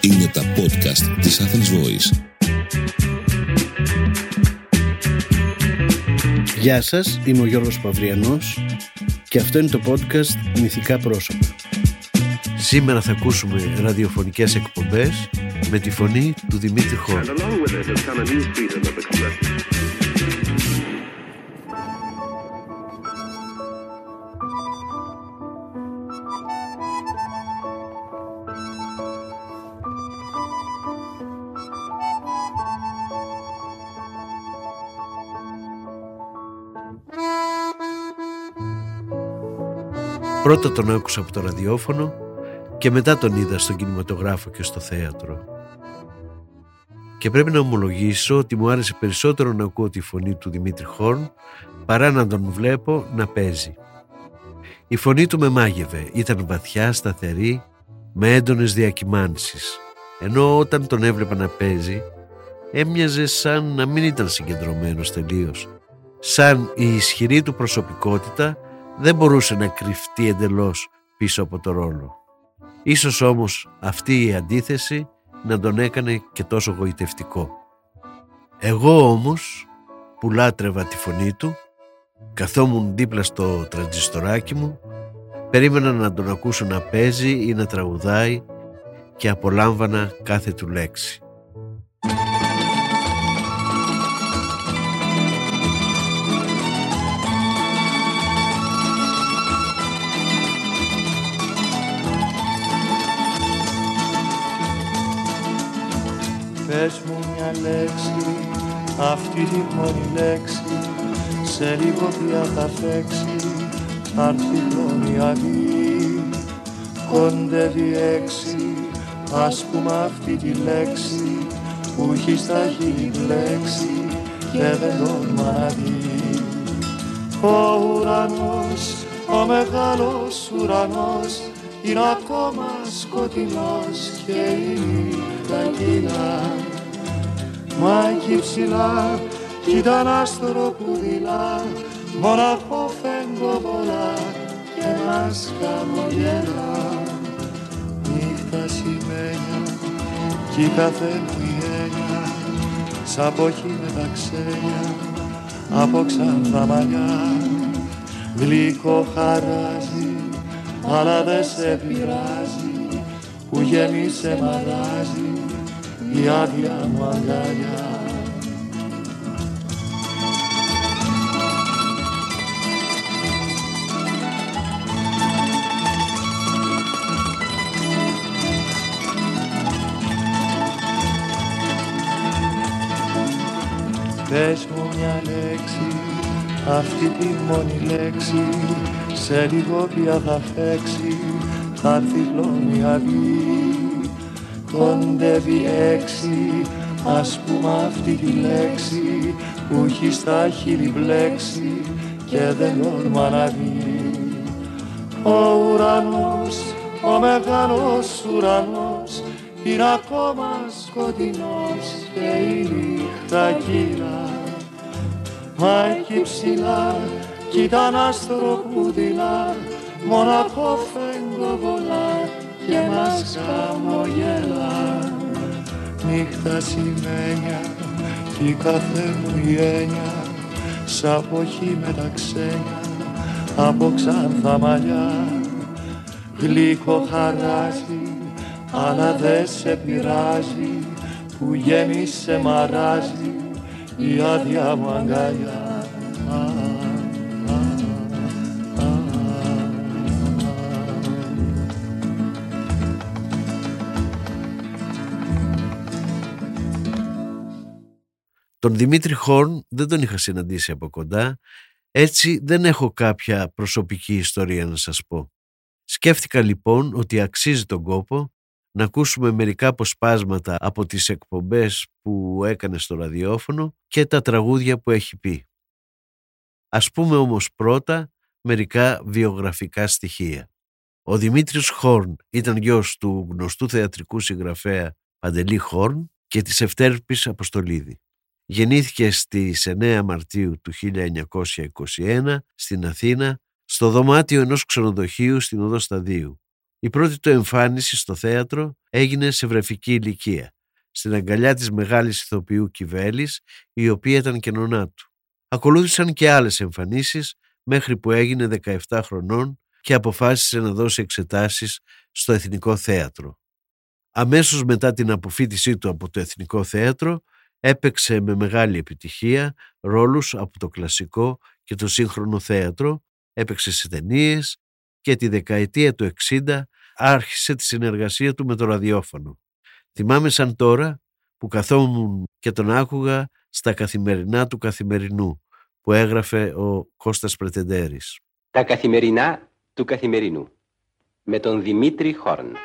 Είναι τα podcast της Athens Voice. Γεια σας, είμαι ο Γιώργος Παυριανός και αυτό είναι το podcast Μυθικά Πρόσωπα. Σήμερα θα ακούσουμε ραδιοφωνικές εκπομπές με τη φωνή του Δημήτρη Χόρ. Πρώτα τον άκουσα από το ραδιόφωνο και μετά τον είδα στον κινηματογράφο και στο θέατρο. Και πρέπει να ομολογήσω ότι μου άρεσε περισσότερο να ακούω τη φωνή του Δημήτρη Χόρν παρά να τον βλέπω να παίζει. Η φωνή του με μάγευε, ήταν βαθιά, σταθερή, με έντονες διακυμάνσεις. Ενώ όταν τον έβλεπα να παίζει, έμοιαζε σαν να μην ήταν συγκεντρωμένος τελείως. Σαν η ισχυρή του προσωπικότητα δεν μπορούσε να κρυφτεί εντελώς πίσω από το ρόλο. Ίσως όμως αυτή η αντίθεση να τον έκανε και τόσο γοητευτικό. Εγώ όμως που λάτρευα τη φωνή του καθόμουν δίπλα στο τραντζιστοράκι μου περίμενα να τον ακούσω να παίζει ή να τραγουδάει και απολάμβανα κάθε του λέξη. Πες μου μια λέξη, αυτή τη μόνη λέξη. Σε λίγο πια θα φέξει, θα έρθει χρονιαδή Κοντεύει έξι, ας πούμε αυτή τη λέξη Που έχει στα χείλη μπλέξει και δεν τόλμα να δει Ο ουρανός, ο μεγάλος ουρανός είναι ακόμα σκοτεινός και η νύχτα κοινά Μα εκεί ψηλά κι ήταν άστρο που δειλά. Μοναχό πολλά και μας χαμογελά. Νύχτα σημαίνια κι η κάθε μου η έννοια. Σαν ποχή με τα ξένια από ξανθά μαλλιά. Γλυκό χαράζει αλλά δε σε πειράζει που γέμισε μαγάζι η άδεια μου αγκαλιά. Πες μου μια λέξη, αυτή τη μόνη λέξη σε λίγο πια θα φέξει, θα έρθει χλώνη Κοντεύει έξι, ας πούμε αυτή τη λέξη που έχει στα χείλη μπλέξει και δεν τόλμα να δει. Ο ουρανός, ο μεγάλος ουρανός είναι ακόμα σκοτεινός και η νύχτα κύρα μα εκεί ψηλά κι ήταν άστρο που δειλά μοναχό φεγγοβολά και μας χαμογελά νύχτα σημαίνια κι κάθε μου η έννοια. Σαν ποχή με τα ξένια από ξανθά μαλλιά. Γλυκό χαράζει αλλά δε σε πειράζει. Που γέμισε μαράζει η άδεια μου αγκαλιά Τον Δημήτρη Χόρν δεν τον είχα συναντήσει από κοντά, έτσι δεν έχω κάποια προσωπική ιστορία να σας πω. Σκέφτηκα λοιπόν ότι αξίζει τον κόπο να ακούσουμε μερικά αποσπάσματα από τις εκπομπές που έκανε στο ραδιόφωνο και τα τραγούδια που έχει πει. Ας πούμε όμως πρώτα μερικά βιογραφικά στοιχεία. Ο Δημήτρης Χόρν ήταν γιος του γνωστού θεατρικού συγγραφέα Παντελή Χόρν και της Ευτέρπης Αποστολίδη. Γεννήθηκε στις 9 Μαρτίου του 1921 στην Αθήνα στο δωμάτιο ενός ξενοδοχείου στην Οδό Σταδίου. Η πρώτη του εμφάνιση στο θέατρο έγινε σε βρεφική ηλικία, στην αγκαλιά της μεγάλης ηθοποιού Κιβέλης, η οποία ήταν κενονά του. Ακολούθησαν και άλλες εμφανίσεις μέχρι που έγινε 17 χρονών και αποφάσισε να δώσει εξετάσεις στο Εθνικό Θέατρο. Αμέσως μετά την αποφύτισή του από το Εθνικό Θέατρο έπαιξε με μεγάλη επιτυχία ρόλους από το κλασικό και το σύγχρονο θέατρο, έπαιξε σε ταινίες και τη δεκαετία του 60 άρχισε τη συνεργασία του με το ραδιόφωνο. Θυμάμαι σαν τώρα που καθόμουν και τον άκουγα στα καθημερινά του καθημερινού που έγραφε ο Κώστας Πρετεντέρης. Τα καθημερινά του καθημερινού με τον Δημήτρη Χόρν.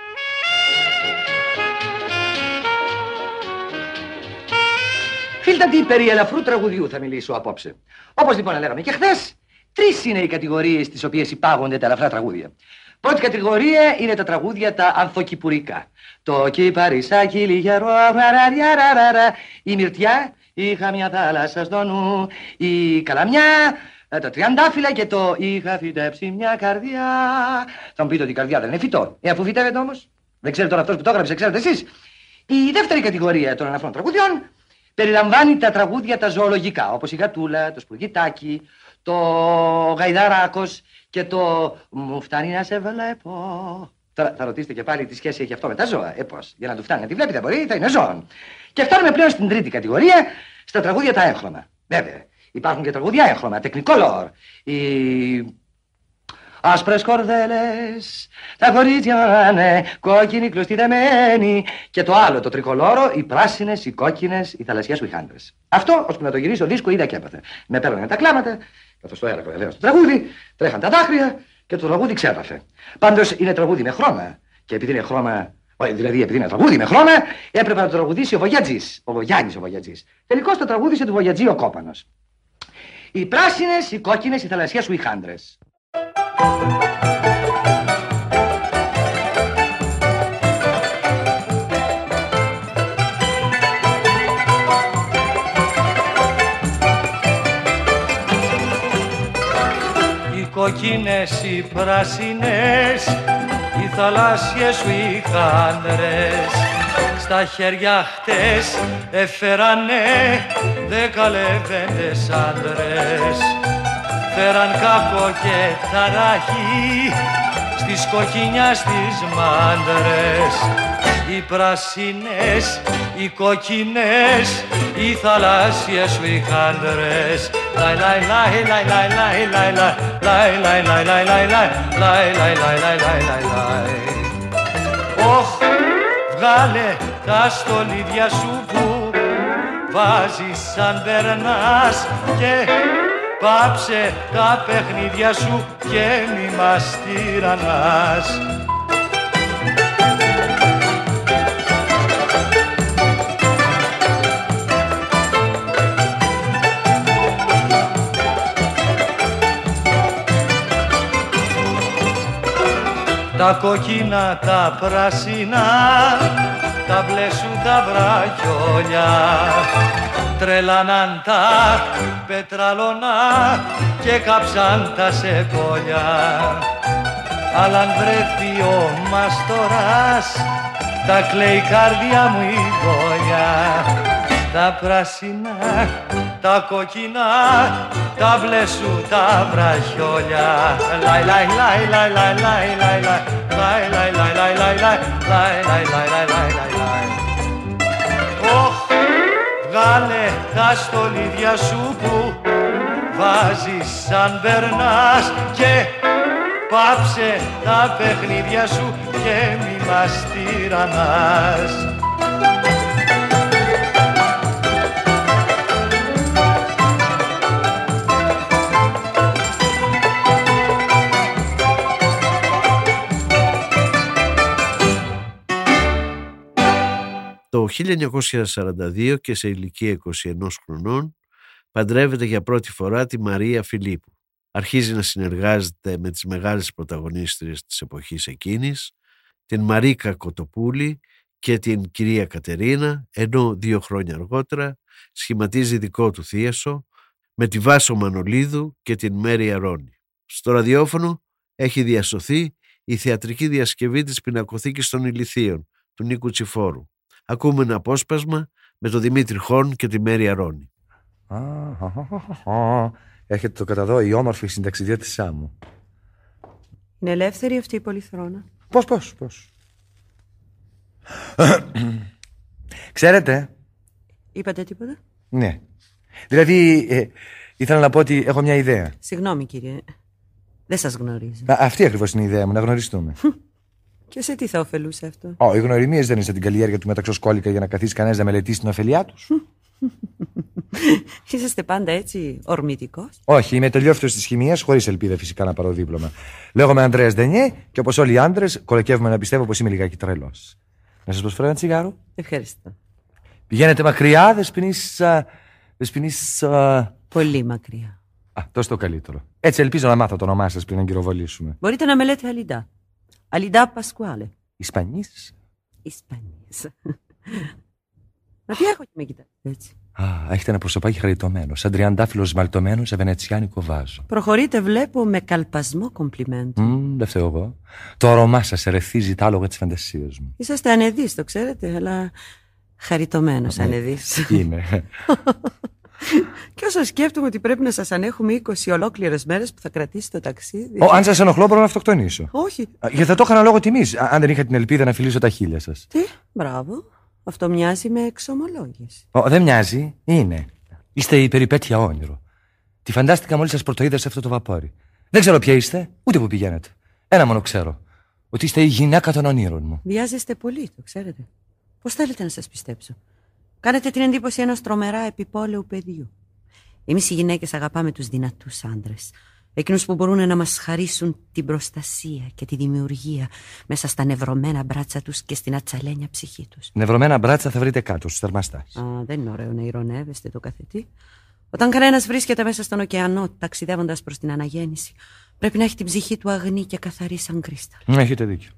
Φίλτατη περί ελαφρού τραγουδιού θα μιλήσω απόψε. Όπως λοιπόν λέγαμε και χθες, τρεις είναι οι κατηγορίες στις οποίες υπάγονται τα ελαφρά τραγούδια. Πρώτη κατηγορία είναι τα τραγούδια τα ανθοκυπουρικά. Το κυπαρισάκι λιγερό, η μυρτιά, είχα μια θάλασσα στο νου, η καλαμιά, ε, τα τριαντάφυλλα και το είχα φυτέψει μια καρδιά. Θα μου πείτε ότι η καρδιά δεν είναι φυτό. Ε, αφού φυτεύεται όμως. Δεν ξέρετε τώρα αυτός που το έγραψε, ξέρετε εσείς. Η δεύτερη κατηγορία των αναφρών τραγουδιών περιλαμβάνει τα τραγούδια τα ζωολογικά, όπως η γατούλα, το σπουργητάκι, το γαϊδαράκος και το «Μου φτάνει να σε βλέπω». Τώρα θα ρωτήσετε και πάλι τι σχέση έχει αυτό με τα ζώα. Ε, πώς, για να του φτάνει να τη βλέπει δεν μπορεί, θα είναι ζώων. Και φτάνουμε πλέον στην τρίτη κατηγορία, στα τραγούδια τα έγχρωμα. Βέβαια, υπάρχουν και τραγούδια έγχρωμα, τεκνικόλορ. Η Άσπρες κορδέλες, τα κορίτσια είναι κόκκινη κλωστή δεμένη και το άλλο το τρικολόρο, οι πράσινες, οι κόκκινες, οι θαλασσιές σου οι χάντρες. Αυτό, ώσπου να το γυρίσω δίσκο, είδα και έπαθε. Με παίρνανε τα κλάματα, καθώς το έλεγα βεβαίως το τραγούδι, τρέχαν τα δάκρυα και το τραγούδι ξέπαθε. Πάντως είναι τραγούδι με χρώμα και επειδή είναι χρώμα Δηλαδή, επειδή είναι τραγούδι με χρώμα, έπρεπε να το τραγουδήσει ο Βογιατζής. Ο Βογιάννης ο Βογιατζής. Τελικώς το τραγούδισε του Βογιατζή ο Κόπανος. Οι πράσινες, οι κόκκινες, οι θαλασσιές σου οι χάντρε. Οι κοκκίνες, οι πράσινες, οι θαλάσσιες σου οι χάντρες στα χέρια χτες έφερανε δέκα λεβέντες άντρες φέραν κάπο και ταράχη στις κοκκινιά στις μάντρες οι πράσινες, οι κοκκινές, οι θαλάσσιες σου οι χάντρες Λαϊ λαϊ λαϊ λαϊ λαϊ λαϊ λαϊ λαϊ λαϊ λαϊ λαϊ λαϊ λαϊ λαϊ λαϊ λαϊ λαϊ λαϊ λαϊ Ωχ, βγάλε τα στολίδια σου που βάζεις σαν περνάς και Πάψε τα παιχνίδια σου και μη μας τυραννάς. Τα κόκκινα, τα πράσινα, τα μπλε σου τα βραχιόλια τρελάναν τα πετραλώνα και κάψαν τα σεκόλια. Αλλά αν βρεθεί ο μαστοράς, τα κλαίει η καρδιά μου η γόλια. Τα πράσινα, τα κοκκινά, τα μπλε σου τα βραχιόλια. Λαϊ λαϊ λαϊ λαϊ λαϊ λαϊ λαϊ λαϊ λαϊ λαϊ λαϊ λαϊ λαϊ λαϊ λαϊ λαϊ λαϊ λαϊ τα στολίδια σου που βάζεις σαν περνάς και πάψε τα παιχνίδια σου και μη μας τυραννάς. Το 1942 και σε ηλικία 21 χρονών παντρεύεται για πρώτη φορά τη Μαρία Φιλίππου. Αρχίζει να συνεργάζεται με τις μεγάλες πρωταγωνίστριες της εποχής εκείνης, την Μαρίκα Κοτοπούλη και την κυρία Κατερίνα, ενώ δύο χρόνια αργότερα σχηματίζει δικό του θίασο με τη Βάσο Μανολίδου και την Μέρη Αρώνη. Στο ραδιόφωνο έχει διασωθεί η θεατρική διασκευή της πινακοθήκης των Ηλιθίων του Νίκου Τσιφόρου. Ακούμε ένα απόσπασμα με τον Δημήτρη Χόρν και τη Μέρη Αρώνη. Έρχεται το κατά η όμορφη συνταξιδιώτησά μου. Είναι ελεύθερη αυτή η πολυθρόνα. Πώς, πώς, πώς. Ξέρετε; Είπατε τίποτα; Ναι. Δηλαδή, ε, ήθελα να πω ότι έχω μια ιδέα. Συγγνώμη κύριε. Δεν σας γνωρίζω. Α, αυτή ακριβώς είναι η ιδέα μου, να γνωριστούμε. Και σε τι θα ωφελούσε αυτό; Ω, οι γνωριμίες δεν είναι σαν την καλλιέργεια του μεταξοσκόλικα για να καθίσει κανένας να μελετήσει την ωφελιά τους. Είσαστε πάντα έτσι ορμητικός; Όχι, είμαι τελειόφυτο της χημίας, χωρίς ελπίδα φυσικά να πάρω δίπλωμα. Λέγομαι Αντρέα Ντενιέ και όπως όλοι οι άντρες, κολοκεύουμε να πιστεύω πως είμαι λιγάκι τρελός. Να σας προσφέρω ένα τσιγάρο. Ευχαριστώ. Πηγαίνετε μακριά, δεσπινή. Πολύ μακριά. Α, τόσο το καλύτερο. Έτσι ελπίζω να μάθω το όνομά σας πριν να κυροβολήσουμε. Μπορείτε να με λέτε Αλιντά. Αλιντά Πασκουάλε. Ισπανής. Ισπανής. Μα τι έχω και με κοιτάτε έτσι. Α, έχετε ένα προσωπάκι χαριτωμένο, σαν τριαντάφυλλος σμαλτωμένος σε βενετσιάνικο βάζο. Προχωρείτε, βλέπω, με καλπασμό κομπλιμέντου. Mm, δεν φταίω εγώ. Το όνομά σας ερεθίζει τα άλογα της φαντασίας μου. Είσαστε ανεδείς, το ξέρετε, αλλά χαριτωμένος ναι, ανεδείς. Είμαι. Και όσο σκέφτομαι ότι πρέπει να σας ανέχουμε 20 ολόκληρες μέρες που θα κρατήσει το ταξίδι. Ο, αν σας ενοχλώ, μπορώ να αυτοκτονήσω. Όχι. Γιατί θα το έκανα λόγω τιμής, αν δεν είχα την ελπίδα να φιλήσω τα χείλια σας. Τι, μπράβο. Αυτό μοιάζει με εξομολόγηση. Ω, δεν μοιάζει, είναι. Είστε η περιπέτεια όνειρο. Τη φαντάστηκα μόλις σας πρωτοείδα σε αυτό το βαπόρι. Δεν ξέρω ποια είστε, ούτε που πηγαίνετε. Ένα μόνο ξέρω. Ότι είστε η γυναίκα των ονείρων μου. Βιάζεστε πολύ, το ξέρετε. Πώς θέλετε να σας πιστέψω; Κάνετε την εντύπωση ενός τρομερά επιπόλαιου παιδιού. Εμείς οι γυναίκες αγαπάμε τους δυνατούς άντρες. Εκείνους που μπορούν να μας χαρίσουν την προστασία και τη δημιουργία μέσα στα νευρωμένα μπράτσα τους και στην ατσαλένια ψυχή τους. Νευρωμένα μπράτσα θα βρείτε κάτω, στους θερμαστάς. Α, δεν είναι ωραίο να ηρωνεύεστε το καθετή. Όταν κανένας βρίσκεται μέσα στον ωκεανό, ταξιδεύοντας προς την αναγέννηση, πρέπει να έχει την ψυχή του αγνή και καθαρή σαν κρίστα. Έχετε δίκιο.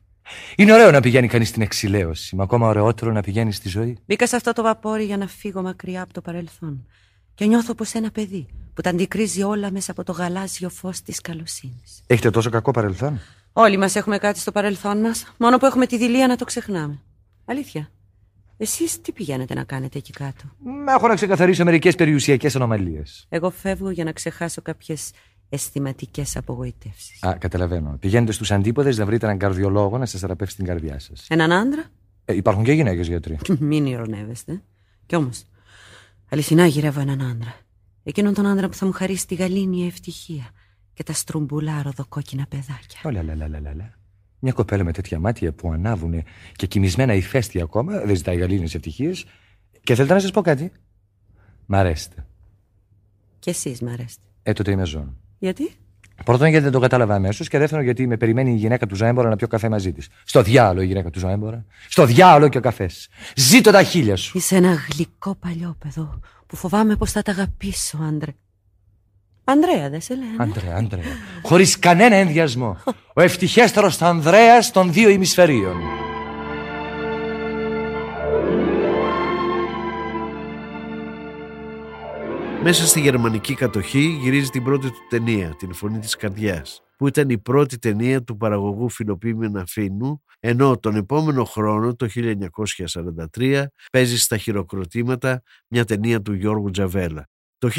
Είναι ωραίο να πηγαίνει κανείς στην εξηλαίωση, μα ακόμα ωραιότερο να πηγαίνει στη ζωή. Μπήκα σε αυτό το βαπόρι για να φύγω μακριά από το παρελθόν. Και νιώθω πως ένα παιδί που τα αντικρίζει όλα μέσα από το γαλάζιο φως της καλοσύνης. Έχετε τόσο κακό παρελθόν; Όλοι μας έχουμε κάτι στο παρελθόν μας, μόνο που έχουμε τη δηλία να το ξεχνάμε. Αλήθεια. Εσείς τι πηγαίνετε να κάνετε εκεί κάτω; Έχω να ξεκαθαρίσω μερικές περιουσιακές ανομαλίες. Εγώ φεύγω για να ξεχάσω κάποιες αισθηματικές απογοητεύσεις. Α, καταλαβαίνω. Πηγαίνετε στους αντίποδες να βρείτε έναν καρδιολόγο να σας θεραπεύσει την καρδιά σας. Έναν άντρα; Ε, υπάρχουν και γυναίκες γιατροί. Μην ηρωνεύεστε. Κι όμως, αληθινά γυρεύω έναν άντρα. Εκείνον τον άντρα που θα μου χαρίσει τη γαλήνια ευτυχία και τα στρουμπουλά ροδοκόκκινα παιδάκια. Όλα, λα, λα, λα, λα. Μια κοπέλα με τέτοια μάτια που ανάβουν και κοιμισμένα ηφαίστεια ακόμα, δεν ζητάει γαλήνιε ευτυχίες. Και θέλετε να σας πω κάτι; Μ' αρέσετε. Κι εσείς μ' αρέσετε. Ε, τότε είμαι ζών. Γιατί; Πρώτον, γιατί δεν το κατάλαβα αμέσως. Και δεύτερον, γιατί με περιμένει η γυναίκα του Ζάεμπορα να πιω καφέ μαζί της. Στο διάλογο η γυναίκα του Ζάεμπορα. Στο διάλογο και ο καφές. Ζήτω τα χίλια σου. Είσαι ένα γλυκό παλιόπεδο που φοβάμαι πως θα τα αγαπήσω, άντρε. Ανδρέα, δεν σε λένε. Ανδρέα, Ανδρέα. Χωρίς κανένα ενδιασμό. Ο ευτυχέστερος Ανδρέας των δύο ημισφαιρίων. Μέσα στη γερμανική κατοχή γυρίζει την πρώτη του ταινία, την Φωνή της Καρδιάς, που ήταν η πρώτη ταινία του παραγωγού Φιλοπίμιον Αφήνου, ενώ τον επόμενο χρόνο, το 1943, παίζει στα χειροκροτήματα μια ταινία του Γιώργου Τζαβέλα. Το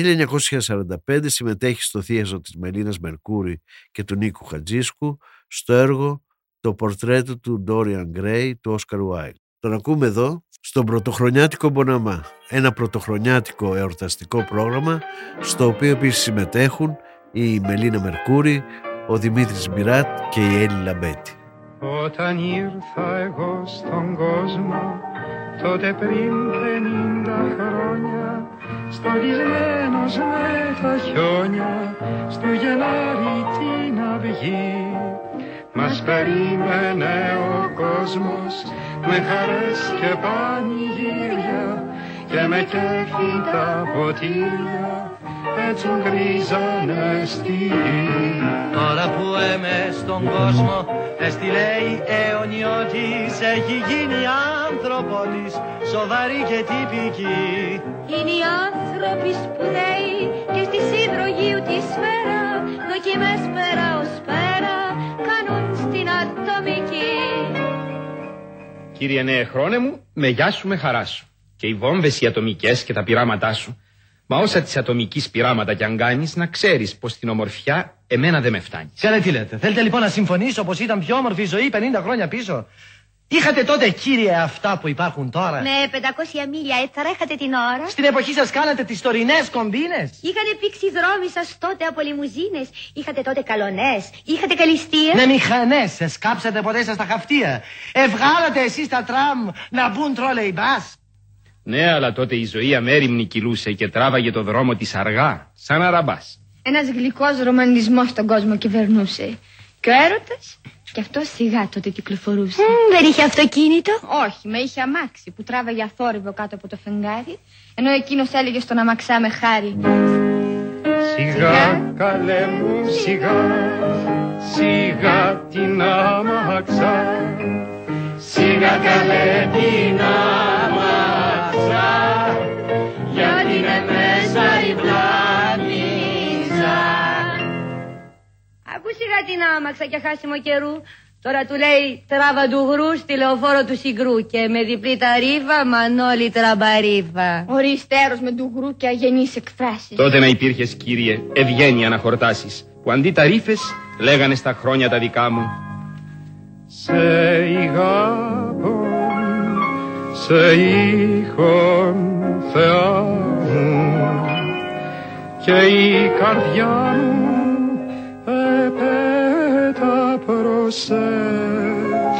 1945 συμμετέχει στο θίασο της Μελίνας Μερκούρη και του Νίκου Χατζίσκου στο έργο «Το πορτρέτο του Ντόριαν Γκρέι» του Όσκαρ Βάιλ. Τον ακούμε εδώ στον Πρωτοχρονιάτικο Μποναμά, ένα πρωτοχρονιάτικο εορταστικό πρόγραμμα στο οποίο επίσης συμμετέχουν η Μελίνα Μερκούρη, ο Δημήτρης Μπιράτ και η Έλλη Λαμπέτη. Όταν ήρθα εγώ στον κόσμο τότε πριν πενήντα χρόνια στολισμένος με τα χιόνια στο Γενάρη την αυγή μας περίμενε ο κόσμος με χαρές και πανηγύρια και με κέφι τα ποτήρια πέτσουν γκρίζανεστή. Τώρα που έμαι στον κόσμο έστειλε η αιωνιώτης έχει γίνει άνθρωποτης σοβαρή και τυπική. Είναι οι άνθρωποι σπουδαίοι και στη συντρογίου τη σφαίρα δοκιμές πέρα ως πέρα Κύριε νέε χρόνε μου, με γεια σου με χαρά σου. Και οι βόμβες οι ατομικές και τα πειράματά σου. Μα όσα της ατομικής πειράματα κι αν κάνεις, να ξέρεις πως την ομορφιά εμένα δεν με φτάνει. Ξέρετε τι λέτε. Θέλετε λοιπόν να συμφωνήσω πως ήταν πιο όμορφη η ζωή 50 χρόνια πίσω; Είχατε τότε κύριε αυτά που υπάρχουν τώρα; Με 500 μίλια έθαρα είχατε την ώρα. Στην εποχή σας κάνατε τις τωρινές κομπίνες. Είχατε πήξει δρόμοι σας τότε από λιμουζίνες. Είχατε τότε καλονές. Είχατε καλυστία. Με μηχανές. Σε σκάψατε ποτέ σας τα χαυτία. Ευγάλατε εσείς τα τραμ να μπουν τρόλεϊ μπας. Ναι, αλλά τότε η ζωή αμέριμνη κυλούσε και τράβαγε το δρόμο της αργά, σαν αραμπάς. Ένας γλυκός ρομαντισμός στον κόσμο κυβερνούσε. Και ο έρωτας, και αυτό σιγά τότε κυκλοφορούσε. δεν είχε αυτοκίνητο. Όχι, με είχε αμάξι που τράβαγε αθόρυβο κάτω από το φεγγάρι, ενώ εκείνος έλεγε στον αμαξά με χάρη. Σιγά καλέ μου σιγά, σιγά την άμαξα. Σιγά καλέ την άμαξα, σιγά την άμαξα και χάσιμο καιρού. Τώρα του λέει τράβα του γρού στη λεωφόρο του συγκρού και με διπλή ταρίφα μανόλι τραμπαρίφα. Οριστέρος με του γρού και αγενείς εκφράσεις. Τότε να υπήρχες, κύριε, ευγένεια να χορτάσεις. Που αντί τα ρήφες, λέγανε στα χρόνια τα δικά μου. Σε ηγάπων, σε ήχον Θεά μου και η καρδιά μου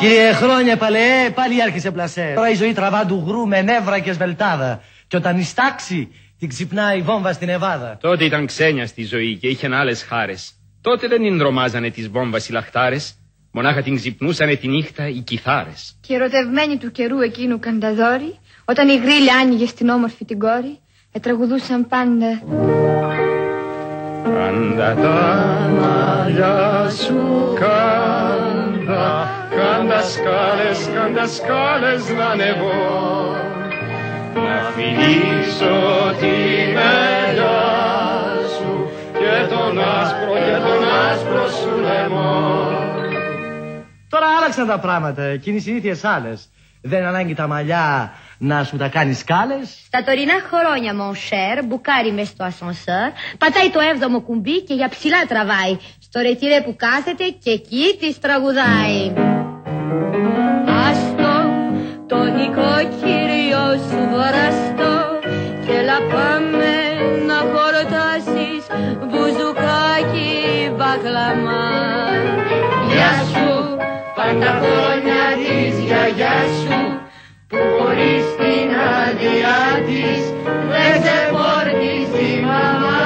Κύριε χρόνια παλαιέ, πάλι άρχισε πλασές. Τώρα η ζωή τραβά του γρού με νεύρα και σβελτάδα. Και όταν ιστάξει, την ξυπνάει η βόμβα στην Εβάδα. Τότε ήταν ξένια στη ζωή και είχαν άλλες χάρες. Τότε δεν την δρομάζανε τις βόμβα οι λαχτάρε. Μονάχα την ξυπνούσανε τη νύχτα οι κιθάρες. Και ερωτευμένοι του καιρού εκείνου κανταδόροι, όταν η γρήλια άνοιγε στην όμορφη την κόρη, ετραγουδούσαν πάντα. Κάντα τα μαλλιά σου κάντα, κάντα σκάλες, κάντα σκάλες να ανεβώ, να φιλήσω τη μελιά σου και τον άσπρο και τον άσπρο σου λαιμό. Τώρα άλλαξαν τα πράγματα, εκείνοι οι συνήθειες άλλες. Δεν είναι ανάγκη τα μαλλιά να σου τα κάνεις σκάλες; Στα τωρινά χρόνια, mon cher, μπουκάρει μες στο ασανσέρ, πατάει το έβδομο κουμπί και για ψηλά τραβάει. Στο ρετυρέ που κάθεται και εκεί της τραγουδάει. Άστο το νοικοκύριο σου βοραστό και έλα πάμε να χορτάσεις μπουζουκάκι μπακλαμά. Γεια σου, πάντα χρόνια της γιαγιάς σου που χωρίς την άδειά της δεν ξεπόρτιζε η μαμά.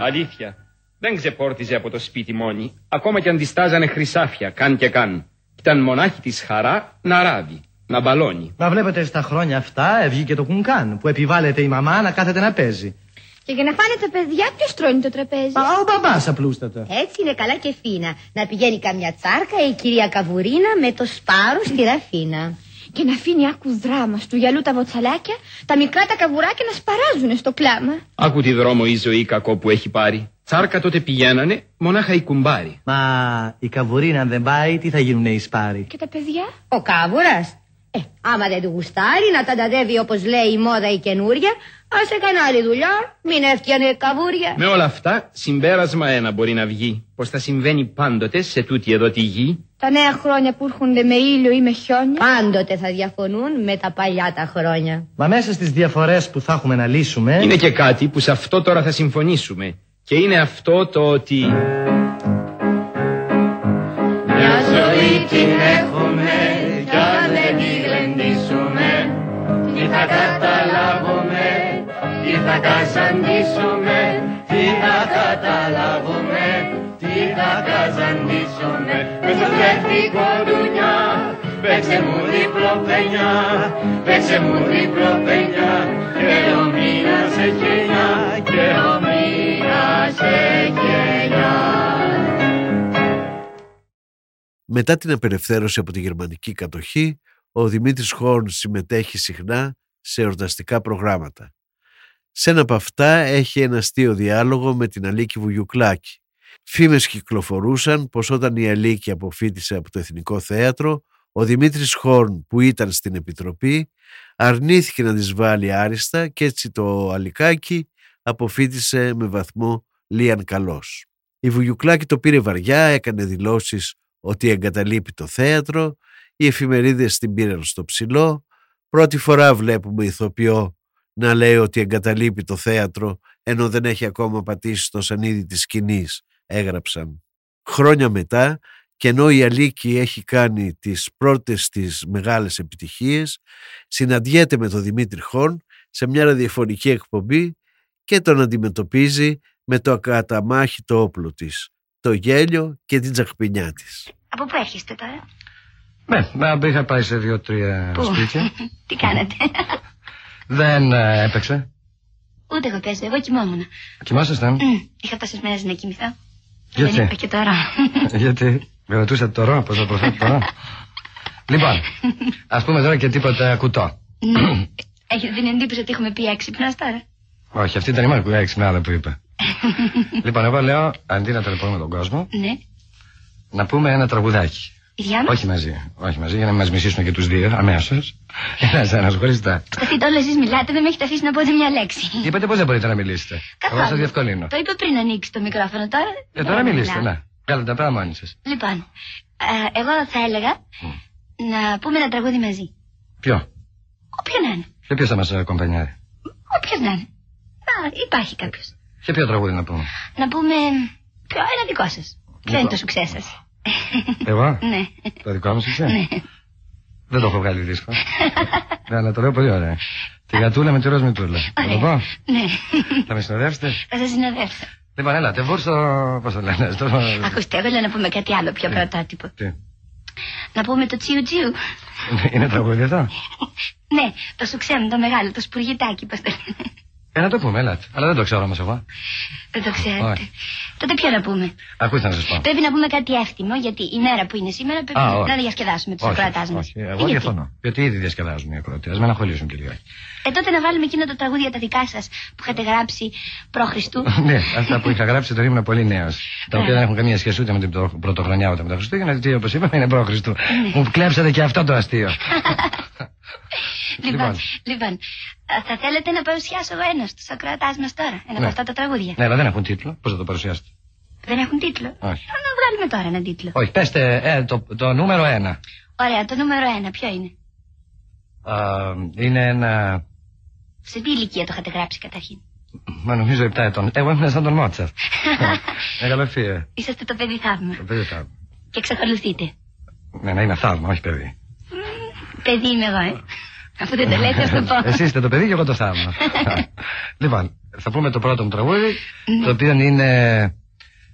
Αλήθεια. Δεν ξεπόρτιζε από το σπίτι μόνη, ακόμα κι αν τη στάζανε χρυσάφια, καν και καν. Ήταν μονάχη της χαρά να ράβει, να μπαλώνει. Μα βλέπετε στα χρόνια αυτά βγήκε το κουνκάν που επιβάλλεται η μαμά να κάθεται να παίζει. Και για να φάνε τα παιδιά, ποιος τρώνει το τραπέζι; Α, ο μπαμπάς απλούστατα. Έτσι είναι καλά και φίνα. Να πηγαίνει καμιά τσάρκα η κυρία Καβουρίνα με το σπάρο στη ραφίνα. Και να αφήνει άκου δράμα του γυαλού τα βοτσαλάκια, τα μικρά τα καβουράκια να σπαράζουν στο κλάμα. Άκου τη δρόμο η ζωή κακό που έχει πάρει. Τσάρκα τότε πηγαίνανε, μονάχα οι κουμπάροι. Μα η καβουρίνα αν δεν πάει, τι θα γίνουνε οι σπάροι; Και τα παιδιά; Ο κάβουρας. Ε, άμα δεν του γουστάρει να τα ταντεύει όπως λέει η μόδα η καινούρια, ας έκανε άλλη δουλειά, μην έφτιανε καβούρια. Με όλα αυτά, συμπέρασμα ένα μπορεί να βγει. Πως θα συμβαίνει πάντοτε σε τούτη εδώ τη γη. Τα νέα χρόνια που έρχονται με ήλιο ή με χιόνια. Πάντοτε θα διαφωνούν με τα παλιά τα χρόνια. Μα μέσα στις διαφορές που θα έχουμε να λύσουμε... Είναι και κάτι που σε αυτό τώρα θα συμφωνήσουμε. Και είναι αυτό το ότι... Μια ζωή την έχουμε κι αν δεν τη γλεντήσουμε Τι θα καταλάβουμε, τι θα καζαντήσουμε Τι θα καταλάβουμε, τι θα καζαντήσουμε. Μες στο τρελοφίκο δουλειά, Παίξε μου δίπλο πενιά, παίξε μου δίπλο πενιά και ο μήνας σε γενιά και ο μήνας Μετά την απελευθέρωση από τη γερμανική κατοχή, ο Δημήτρης Χόρν συμμετέχει συχνά σε εορταστικά προγράμματα. Σε ένα από αυτά έχει ένα αστείο διάλογο με την Αλίκη Βουγιουκλάκη. Φήμες κυκλοφορούσαν πως όταν η Αλίκη αποφύτησε από το Εθνικό Θέατρο, ο Δημήτρης Χόρν που ήταν στην Επιτροπή αρνήθηκε να τις βάλει άριστα και έτσι το Αλικάκι αποφύτησε με βαθμό Λίαν Καλός. Η Βουγιουκλάκη το πήρε βαριά, έκανε δηλώσεις ότι εγκαταλείπει το θέατρο, οι εφημερίδες την πήραν στο ψηλό, πρώτη φορά βλέπουμε ηθοποιό να λέει ότι εγκαταλείπει το θέατρο ενώ δεν έχει ακόμα πατήσει στο σανίδι της σκηνής, έγραψαν. Χρόνια μετά, και ενώ η Αλίκη έχει κάνει τις πρώτες της μεγάλες επιτυχίες, συναντιέται με τον Δημήτρη Χόρν σε μια ραδιοφωνική εκπομπή και τον αντιμετωπίζει με το ακαταμάχητο όπλο της, το γέλιο και την τσαχπινιά της. Από πού έρχεστε τώρα, Ναι, να είχα πάει σε δύο-τρία Πού; σπίτια. τι κάνετε; Δεν ε, έπαιξε. Ούτε εγώ παίζω, εγώ κοιμόμουν. Κοιμάσασταν; Μμ, Είχα τόσες μέρες να κοιμηθώ. Και Γιατί; Δεν είπα και τώρα. Γιατί; Με ρωτούσατε τώρα, πώ θα προσθέτω τώρα. λοιπόν, ας πούμε τώρα και τίποτα κουτό. Ναι. Έχετε την εντύπωση ότι έχουμε πει έξυπνα τώρα. Όχι, αυτή ήταν η μόνη που έξυπνα άλλα που είπε. λοιπόν, εγώ λέω αντί να ταλαιπωρούμε τον κόσμο, Ναι. Να πούμε ένα τραγουδάκι. Οι δυο μας. Όχι μαζί. Όχι μαζί, για να μας μισήσουν και τους δύο αμέσως. Ένας ένας χωριστά. Σταθείτε όλο εσείς μιλάτε, δεν με έχετε αφήσει να πω ούτε μια λέξη. Είπατε πώς δεν μπορείτε να μιλήσετε. Καθόλου. Εγώ σας διευκολύνω. Το είπα πριν ανοίξεις το μικρόφωνο τώρα. Ε, δεν τώρα μιλάω. μιλήστε, ναι. Κάντε τα πράγματα μόνοι σας. Λοιπόν, ε, εγώ θα έλεγα να πούμε ένα τραγούδι μαζί. Ποιο; Όποιο να είναι. Και ποιος θα μας κομπανιάρει. Όποιο να είναι. Α, υπάρχει κάποιος. Και ποιο τραγούδι να πούμε; Να πούμε. Ποιο, ένα δικό σας. Ποιο είναι το σουξέ σας; Εγώ; Ναι. Το δικό μου είσαι; Ναι. Δεν το έχω βγάλει δίσκο. ναι, αλλά το λέω πολύ ωραία. Τη γατούλα με τη ροζ μητούλα. Θα το πω. Ναι. Θα με συνοδεύσετε; Θα σας συνοδεύσω. Λοιπόν, έλατε, βούρσο. Πώς το λένε. Στο... Ακούστε, εγώ λέω να πούμε κάτι άλλο πιο πρωτότυπο. Τι; Να πούμε το τσιου τσιου. Είναι τραγούδι αυτό; Ναι, το σουξέ μου, το μεγάλο, το σπουργητάκι, πώς το λένε. Ε, να το πούμε, έλατε. Αλλά δεν το ξέρω όμως εγώ. Δεν το ξέρετε. Όχι. Τότε ποιο να πούμε; Ακούστε να σας πω. Πρέπει να πούμε κάτι εύθυμο, γιατί η μέρα που είναι σήμερα πρέπει Α, όχι. να διασκεδάσουμε τους Όχι, ακροατάς μας. όχι, εγώ διαφωνώ. Γιατί ήδη διασκεδάζουν οι ακροατές. Α με αναχωρήσουν και λιγάκι. Ε, τότε να βάλουμε εκείνο το τραγούδι για τα δικά σας που είχατε γράψει προ Χριστού. ναι, αυτά που είχα γράψει όταν ήμουν πολύ νέος. Τα Ναι. οποία δεν έχουν καμία σχέση ούτε με την πρωτο- πρωτοχρονιά ούτε με τα Χριστούγεννα, γιατί όπως είπαμε είναι προ-Χριστού. Ναι. Μου κλέψατε και αυτό το αστείο. λοιπόν, λοιπόν, ε, θα θέλετε να παρουσιάσω εγώ ένας στου ακροατάς μας τώρα. Ένα από Ναι. αυτά τα τραγούδια; ναι, αλλά δεν έχουν τίτλο. Πώς θα το παρουσιάσετε; Δεν έχουν τίτλο; Όχι. Θα να βγάλουμε τώρα ένα τίτλο. Όχι, πέστε ε, το, το νούμερο ένα. Ωραία, το νούμερο ένα, ποιο είναι; Α, είναι ένα. Σε τι ηλικία το είχατε γράψει καταρχήν; Μα νομίζω 7 ετών. Εγώ ήμουν σαν τον Μότσαρτ. Μεγαλοφία. Είσαστε το παιδί θαύμα. Το παιδί θα. Και εξακολουθείτε. Ναι, να είναι θαύμα, όχι παιδί. Παιδί είμαι εγώ, ε. Αφού δεν το λέτε, ας το πω. Εσύ είστε το παιδί και εγώ το θαύμα. λοιπόν, θα πούμε το πρώτο μου τραγούδι, το οποίο είναι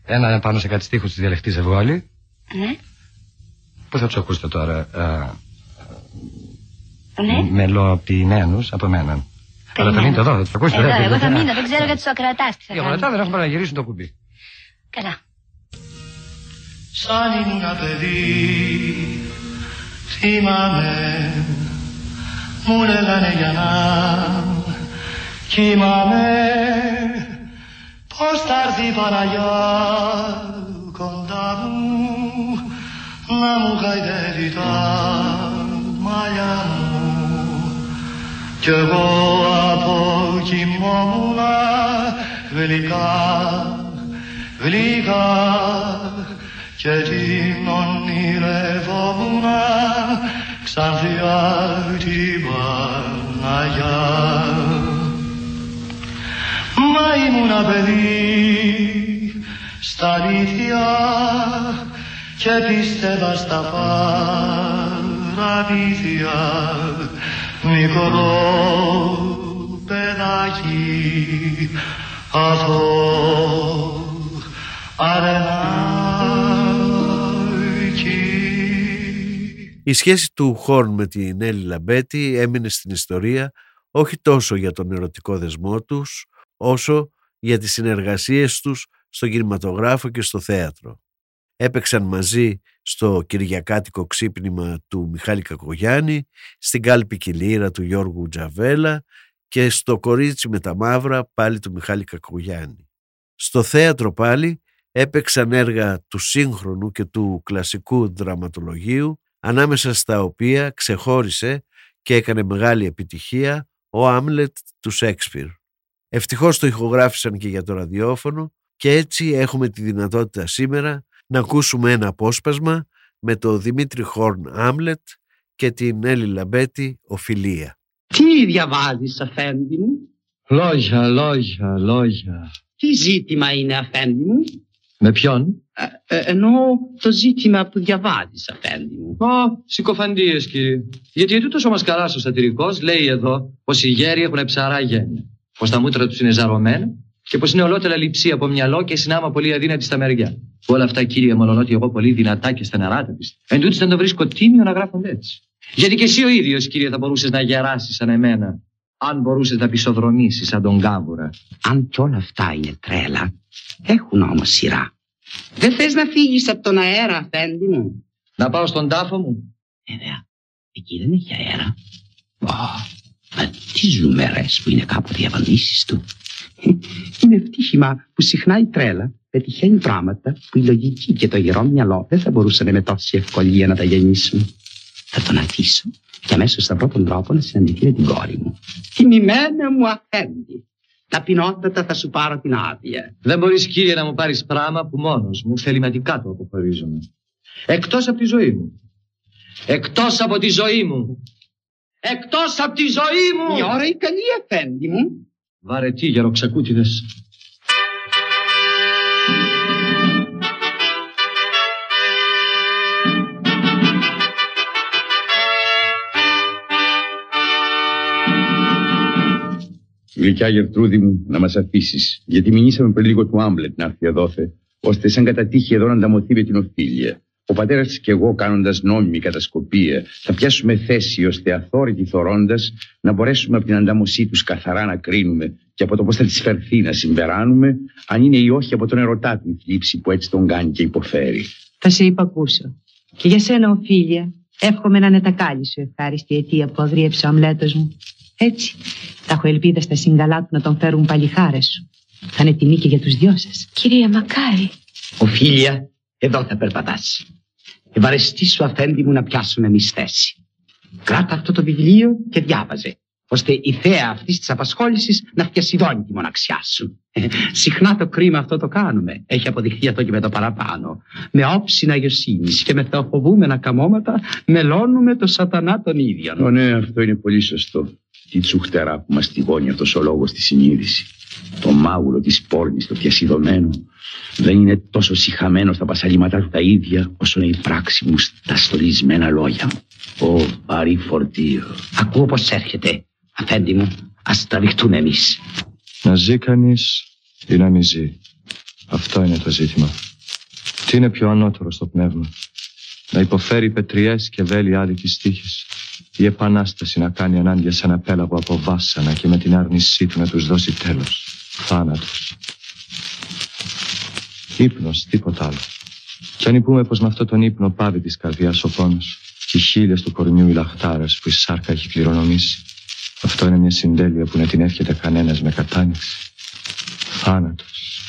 ένα πάνω σε κάτι στίχους της διαλεκτής Ευγόλη. Ναι, Πώς θα τους ακούσετε τώρα, α, ναι. μελοποιημένους από μένα. Αλλά θα μείνετε εδώ, θα τους ακούσετε. Εδώ, δεν- εγώ θα δεν- μείνω, δεν ξέρω για τους ακροατάς τι θα Οι ακροατάς κάνουν. δεν έχουν πρέπει να γυρίσουν το κουμπί. Καλά. Σαν ήμουν παιδί θυμάμαι μου λέγανε για να κοιμάμαι πως θα έρθει η Παναγιά κοντά μου να μου χαϊδεύει τα μαλλιά μου κι εγώ από κοιμόμουνα γλυκά γλυκά και την ονειρευόμουνα ξανθιά την Παναγιά. Μα ήμουνα παιδί στα αλήθεια και πίστευα στα παραμύθια μικρό παιδάκι αυτό αρενάκι Η σχέση του Χόρν με την Έλλη Λαμπέτη έμεινε στην ιστορία όχι τόσο για τον ερωτικό δεσμό τους, όσο για τις συνεργασίες τους στον κινηματογράφο και στο θέατρο. Έπαιξαν μαζί στο Κυριακάτικο ξύπνημα του Μιχάλη Κακογιάννη, στην κάλπη κυλήρα του Γιώργου Τζαβέλα και στο κορίτσι με τα μαύρα πάλι του Μιχάλη Κακογιάννη. Στο θέατρο πάλι έπαιξαν έργα του σύγχρονου και του κλασικού δραματολογίου ανάμεσα στα οποία ξεχώρισε και έκανε μεγάλη επιτυχία ο Άμλετ του Σέξπιρ. Ευτυχώς το ηχογράφησαν και για το ραδιόφωνο και έτσι έχουμε τη δυνατότητα σήμερα να ακούσουμε ένα απόσπασμα με το Δημήτρη Χόρν Άμλετ και την Έλλη Λαμπέτη Οφιλία. Τι διαβάζεις αφέντη μου; Λόγια, λόγια, λόγια. Τι ζήτημα είναι αφέντη μου; Με ποιον; Ε, ε, εννοώ το ζήτημα που διαβάζεις αφέντη μου. Ω, συκοφαντίες κύριε. Γιατί τούτος ο Μασκαράς ο σατυρικός λέει εδώ πως οι γέροι έχουν ψαρά γένια. Πως τα μούτρα τους είναι ζαρωμένα και πως είναι ολότελα λειψή από μυαλό και συνάμα πολύ αδύνατη στα μεριά. Όλα αυτά κύριε μολονότι εγώ πολύ δυνατά και στεναρά τα πιστεύω. Εν τούτης δεν το βρίσκω τίμιο να γράφονται έτσι. Γιατί και εσύ ο ίδιος κύριε θα μπορούσες να γεράσεις σαν εμένα. Αν μπορούσες να πισοδρομήσεις σαν τον Κάβουρα. Αν κι όλα αυτά είναι τρέλα, έχουν όμως σειρά. Δεν θες να φύγεις από τον αέρα, αφέντη μου; Να πάω στον τάφο μου. Βέβαια, εκεί δεν έχει αέρα. Ω, μα τι ζουμερές που είναι κάποτε οι απαντήσεις του. Είναι ευτύχημα που συχνά η τρέλα πετυχαίνει πράγματα που η λογική και το γερό μυαλό δεν θα μπορούσαν με τόση ευκολία να τα γεννήσουν. Θα τον αφήσω και αμέσως στα πρώτον τρόπο να συναντηθεί με την κόρη μου. Τιμημένα μου αφέντη. Ταπεινότατα θα σου πάρω την άδεια. Δεν μπορείς κύριε να μου πάρεις πράγμα που μόνος μου θεληματικά το αποχωρίζομαι. Εκτός από τη ζωή μου. Εκτός από τη ζωή μου. Εκτός από τη ζωή μου. Η ώρα η καλή αφέντη μου. Βαρετοί γεροξακούτιδες. Γλυκιά Γερτρούδη μου, να μας αφήσεις, γιατί μηνύσαμε πριν λίγο του Άμπλετ να έρθει εδώθε, ώστε σαν κατά τύχη εδώ να ανταμωθεί με την οφείλεια. Ο πατέρας της και εγώ, κάνοντας νόμιμη κατασκοπία, θα πιάσουμε θέση ώστε αθόρυτοι θωρώντας να μπορέσουμε από την ανταμωσή τους καθαρά να κρίνουμε και από το πώς θα της φερθεί να συμπεράνουμε, αν είναι ή όχι από τον ερωτά του η θλίψη που έτσι τον κάνει και υποφέρει. Θα σε υπακούσω. Και για σένα, Οφίλια, εύχομαι να είναι τα κάλλη σου ευχάριστη αιτία που αγρίεψε ο αμλέτος μου. Έτσι, θα έχω ελπίδα στα συγκαλά του να τον φέρουν παλιχάρες σου. Θα είναι τιμή και για τους δυο σας. Κυρία Μακάρη. Οφίλια, εδώ θα περπατάς. Ευαρεστή σου αφέντη μου να πιάσουμε εμείς θέση. Κράτα αυτό το βιβλίο και διάβαζε, ώστε η θέα αυτής της απασχόλησης να φτιασιδώνει τη μοναξιά σου. Ε, συχνά το κρίμα αυτό το κάνουμε. Έχει αποδειχθεί αυτό και με το παραπάνω. Με όψινα αγιοσύνης και με θεοφοβούμενα καμώματα μελώνουμε το σατανά τον ίδιο. Ω, ναι, αυτό είναι πολύ σωστό. Τι τσουχτερά που μας τυγώνει αυτός ο λόγος στη συνείδησης. Το μάγουλο της πόρνης, το πιασιδωμένο, δεν είναι τόσο συχαμένο στα πασαλήματά του τα ίδια, όσο είναι η πράξη μου στα στολισμένα λόγια. Ω, βαρύ φορτίο. Ακούω πως έρχεται. Αφέντη μου, ας τραβηχτούμε εμείς. Να ζει κανείς ή να μην ζει. Αυτό είναι το ζήτημα. Τι είναι πιο ανώτερο στο πνεύμα. Να υποφέρει πετριές και βέλη άδη της τύχης. Η επανάσταση να κάνει ενάντια σε ένα πέλαγο από βάσανα και με την άρνησή του να τους δώσει τέλος. Θάνατος. Ύπνος, τίποτα άλλο. Κι αν πούμε πως με αυτό τον ύπνο πάβει της καρδιάς ο πόνος και οι χείλες του κορμιού οι λαχτάρες που η σάρκα έχει κληρονομήσει. Αυτό είναι μια συντέλεια που να την εύχεται κανένας με κατάνοιξη. Θάνατος.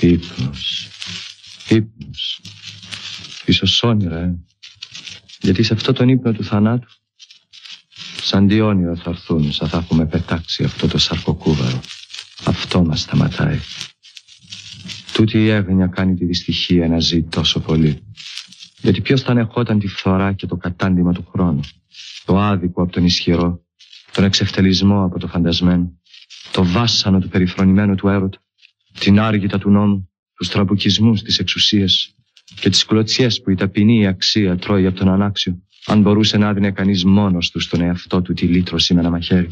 Ύπνος. Ύπνος. Ίσως όνειρα, ε. Γιατί σε αυτό τον ύπνο του θανάτου σαν τι όνειρα θα έρθουν σαν θα έχουμε πετάξει αυτό το σαρκοκούβαρο. Αυτό μας σταματάει. Τούτη η έγνοια κάνει τη δυστυχία να ζει τόσο πολύ. Γιατί ποιος θα ανεχόταν τη φθορά και το κατάντημα του χρόνου; Το άδικο από τον ισχυρό, τον εξευτελισμό από το φαντασμένο, το βάσανο του περιφρονημένου του έρωτα, την άργητα του νόμου, τους τραμπουκισμούς της εξουσίας και τις κλωτσιές που η ταπεινή αξία τρώει από τον ανάξιο, αν μπορούσε να άδεινε κανείς μόνος του στον εαυτό του τη λύτρωση με ένα μαχαίρι.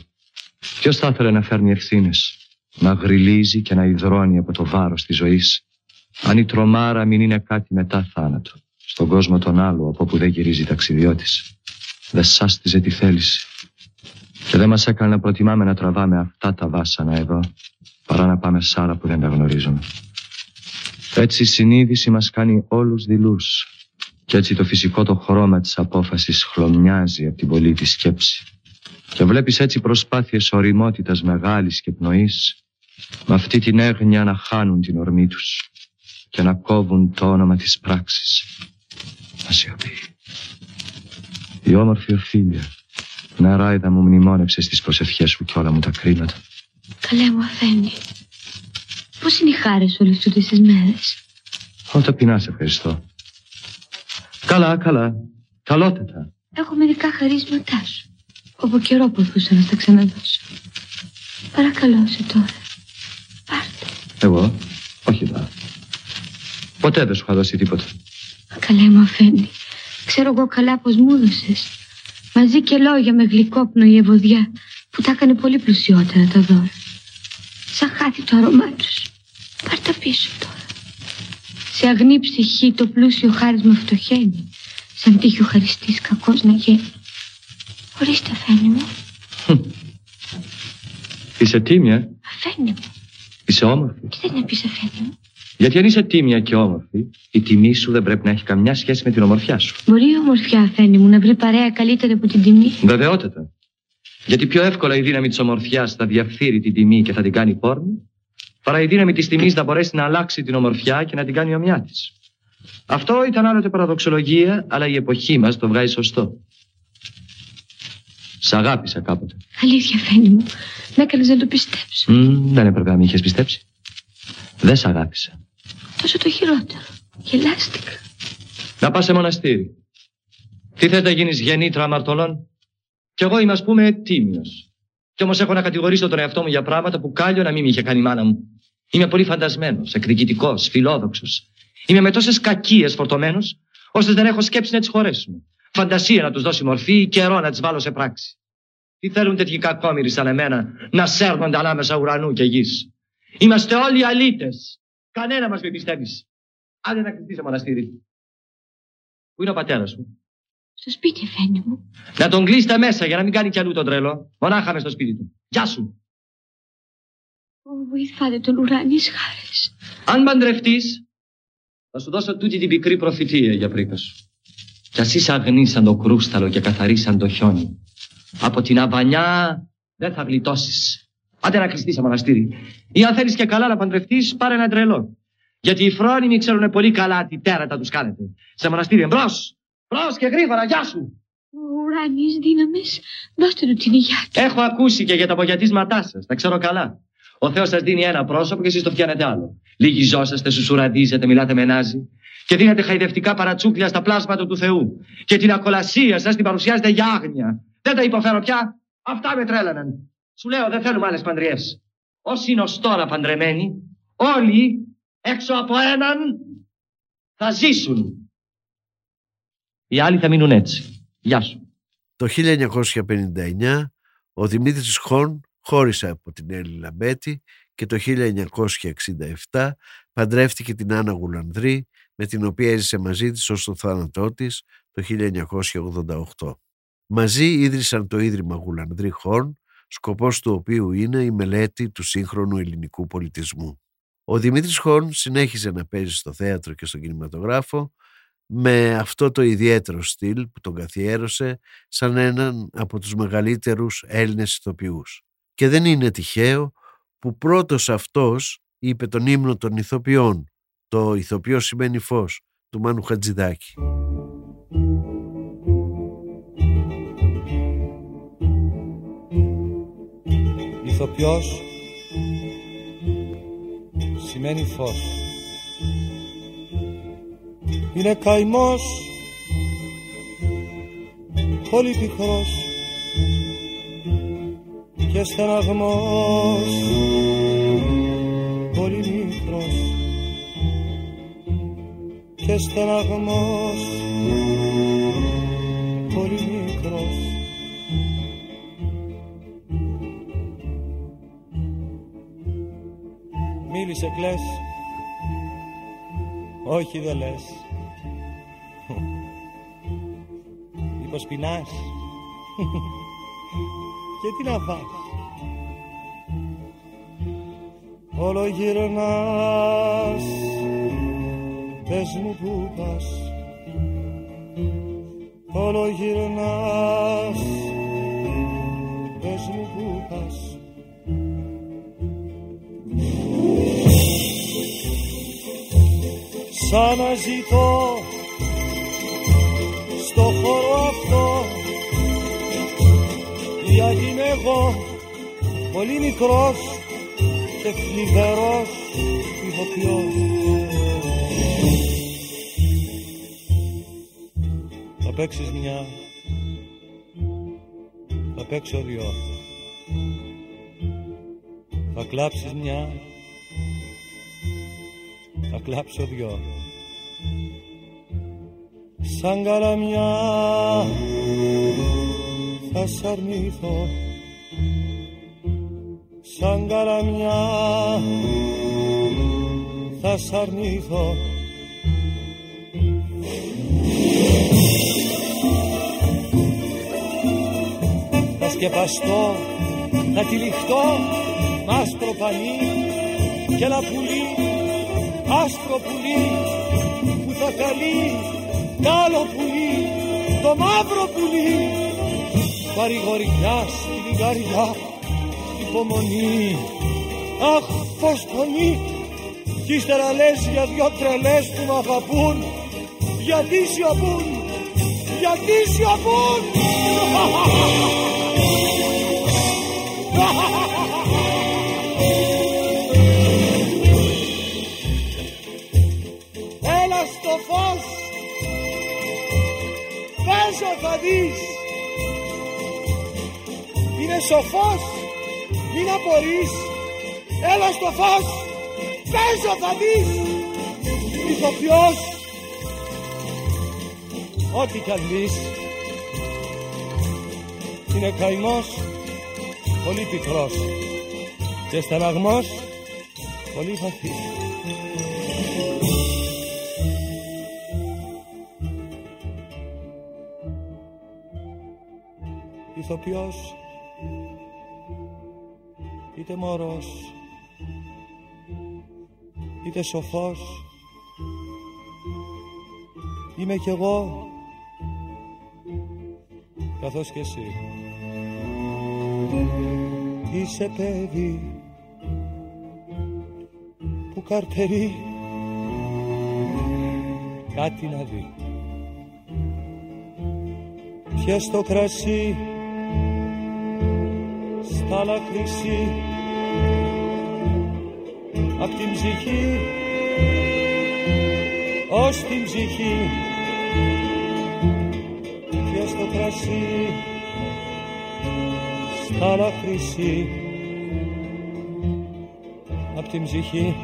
Ποιος θα ήθελε να φέρνει ευθύνες, να γριλίζει και να υδρώνει από το βάρος της ζωής, αν η τρομάρα μην είναι κάτι μετά θάνατο. στον κόσμο τον άλλο από όπου δεν γυρίζει ταξιδιώτης. Δεν σάστιζε τη θέληση. Και δεν μας έκανε να προτιμάμε να τραβάμε αυτά τα βάσανα εδώ, παρά να πάμε σ' άλλα που δεν τα γνωρίζουμε. Έτσι η συνείδηση μας κάνει όλους δειλούς. Και έτσι το φυσικό το χρώμα της απόφασης χλωμιάζει από την πολλή της σκέψη. Και βλέπεις έτσι προσπάθειες οριμότητας μεγάλης και πνοής με αυτή την έγνοια να χάνουν την ορμή τους και να κόβουν το όνομα της πράξης. Να σιωπεί. Η όμορφη Οφίλια, νεράιδα μου μνημόνεψε στις προσευχές σου και όλα μου τα κρίματα. Καλέ μου αφένει. Πώς είναι οι χάρες όλες τούτες τις μέρες; Όταν πεινά, σε ευχαριστώ. Καλά, καλά. Καλότατα. Έχω μερικά χαρίσματά σου. Από καιρό προσπαθούσα να στα ξαναδώσω. Παρακαλώ σε τώρα. Εγώ, όχι τώρα. Ποτέ δεν σου είχα δώσει τίποτα. Καλέ μου αφένει. Ξέρω εγώ καλά πως μου έδωσες. Μαζί και λόγια με γλυκόπνοη ευωδιά που τα έκανε πολύ πλουσιότερα τα δώρα. Σαν χάθη το αρώμά τους. Πάρ' τα πίσω τώρα. Σε αγνή ψυχή το πλούσιο χάρισμα φτωχαίνει. Σαν τύχει ο χαριστής κακός να γίνει. Ορίστε αφένει μου. Είσαι τίμια, Αφένει μου. είσαι όμορφη; Τι θες να πεις αφένει μου; Γιατί αν είσαι τίμια και όμορφη, η τιμή σου δεν πρέπει να έχει καμιά σχέση με την ομορφιά σου. Μπορεί η ομορφιά αφένει μου να βρει παρέα καλύτερη από την τιμή; Βεβαιότατα. Γιατί πιο εύκολα η δύναμη της ομορφιάς θα διαφθείρει την τιμή και θα την κάνει πόρνη, παρά η δύναμη της τιμής να μπορέσει να αλλάξει την ομορφιά και να την κάνει ομοιά της. Αυτό ήταν άλλοτε παραδοξολογία, αλλά η εποχή μας το βγάζει σωστό. Σ' αγάπησα κάποτε. Αλήθεια αφένει μου. Με έκανες να το πιστέψω. Μμ, δεν έπρεπε να με είχες πιστέψει. Δεν σ' αγάπησα. Τόσο το χειρότερο. Γελάστηκα. Να πας σε μοναστήρι. Τι θες να γίνεις γεννήτρα αμαρτωλών; Κι εγώ είμαι, ας πούμε, τίμιος. Κι όμως έχω να κατηγορήσω τον εαυτό μου για πράγματα που κάλιο να μην με είχε κάνει η μάνα μου. Είμαι πολύ φαντασμένος, εκδικητικός, φιλόδοξος. Είμαι με τόσες κακίες φορτωμένος, ώστε δεν έχω σκέψει να τις χωρέσουμε. Φαντασία να τους δώσει μορφή, καιρό να τις βάλω σε πράξη. Τι θέλουν τέτοιοι κακόμοιροι σαν εμένα να σέρνονται ανάμεσα ουρανού και γης; Είμαστε όλοι αλήτες. Κανένα μας μην πιστεύει. Άντε να κρυφτεί σε μοναστήρι. Πού είναι ο πατέρας σου; Στο σπίτι αφένει μου. Να τον κλείσετε μέσα για να μην κάνει κι αλλού τον τρελό. Μονάχα μες στο σπίτι του. Γεια σου. Ω, βοηθάτε τον ουράνιες χάρες. Αν παντρευτείς, θα σου δώσω τούτη την πικρή προφητεία για πρίκα σου. Κι ας είσαι αγνής σαν το κρούσταλο και καθαρής σαν το χιόνι. Από την αβανιά δεν θα γλιτώσεις. Άντε να κλειστείς σε μοναστήρι. Ή αν θέλεις και καλά να παντρευτείς, πάρε ένα τρελό. Γιατί οι φρόνιμοι ξέρουν πολύ καλά τι τέρατα τους κάνετε. Σε μοναστήρι εμπρός. Μπρος και γρήγορα, γεια σου. Ο ουράνιες δύναμες, δώστε του την υγειά του. Έχω ακούσει και για τα απογιατίσματά σας. Τα ξέρω καλά. Ο Θεός σας δίνει ένα πρόσωπο και εσείς το φτιάνετε άλλο. Λίγοι ζώσαστε, σουσουραντίζετε, μιλάτε με νάζι. Και δίνετε χαϊδευτικά παρατσούκλια στα πλάσματα του Θεού. Και την ακολασία σας την παρουσιάζετε για άγνοια. Δεν τα υποφέρω πια. Αυτά με τρέλαναν. Σου λέω δεν θέλουμε άλλες παντριές. Όσοι είναι ω τώρα παντρεμένοι, όλοι έξω από έναν θα ζήσουν. Οι άλλοι θα μείνουν έτσι. Γεια σου. Το 1959 ο Δημήτρης Χον χώρισε από την Έλλη Λαμπέτη και το 1967 παντρεύτηκε την Άννα Γουλανδρή με την οποία έζησε μαζί της ως το θάνατό της το 1988. Μαζί ίδρυσαν το Ίδρυμα Γουλανδρή Χον, σκοπός του οποίου είναι η μελέτη του σύγχρονου ελληνικού πολιτισμού. Ο Δημήτρης Χον συνέχιζε να παίζει στο θέατρο και στον κινηματογράφο με αυτό το ιδιαίτερο στυλ που τον καθιέρωσε σαν έναν από τους μεγαλύτερους Έλληνες ηθοποιούς. Και δεν είναι τυχαίο που πρώτος αυτός είπε τον ύμνο των ηθοποιών, το ηθοποιό σημαίνει φως, του Μάνου Χατζηδάκη. Ηθοποιός σημαίνει φως. Είναι καημός πολύ πικρός και στεναγμός. Πολύ μικρός και στεναγμός. Πολύ μικρός Μίλησε κλαις. Όχι δεν λες. Πως πεινάς; Και τι να φας Όλο γυρνάς Πες μου που πας. Όλο γυρνάς Πες μου που πας. Σαν να ζητώ στο χώρο αυτό γιατί είμαι εγώ πολύ μικρός και θλιβερός ηθοποιός Θα παίξεις μια. Θα παίξω δυο. Θα κλάψεις μια. Θα κλάψω δυο. Σαν καλαμιά θα σ' αρνηθώ Σαν καλαμιά θα σ' αρνηθώ. Θα σκεπαστώ, θα τυλιχτώ μ' άσπρο πανί και ένα πουλί, άσπρο πουλί που θα καλεί τ' άλλο πουλί, το μαύρο πουλί. Παρηγοριά στη λιγαριά υπομονή αχ πως πονεί κι ύστερα λες για δυο τρελές που μ' αγαπούν. Γιατί σιωπούν γιατί σιωπούν Έλα στο φως. Παίζω θα δεις είναι σοφός μην απορείς έλα στο φως παίζω θα δεις ηθοποιός. Ό,τι κι αν δεις είναι καημός πολύ πικρός. Και στεναγμός πολύ βαθύς ηθοποιός είτε μωρός είτε σοφός είμαι κι εγώ καθώς και εσύ. Είσαι παιδί που καρτερεί κάτι να δει. Πιες το κρασί στα λακρυσί απ' την ψυχή ως την ψυχή. Πιες το κρασί στα λακρυσί. Απ' την ψυχή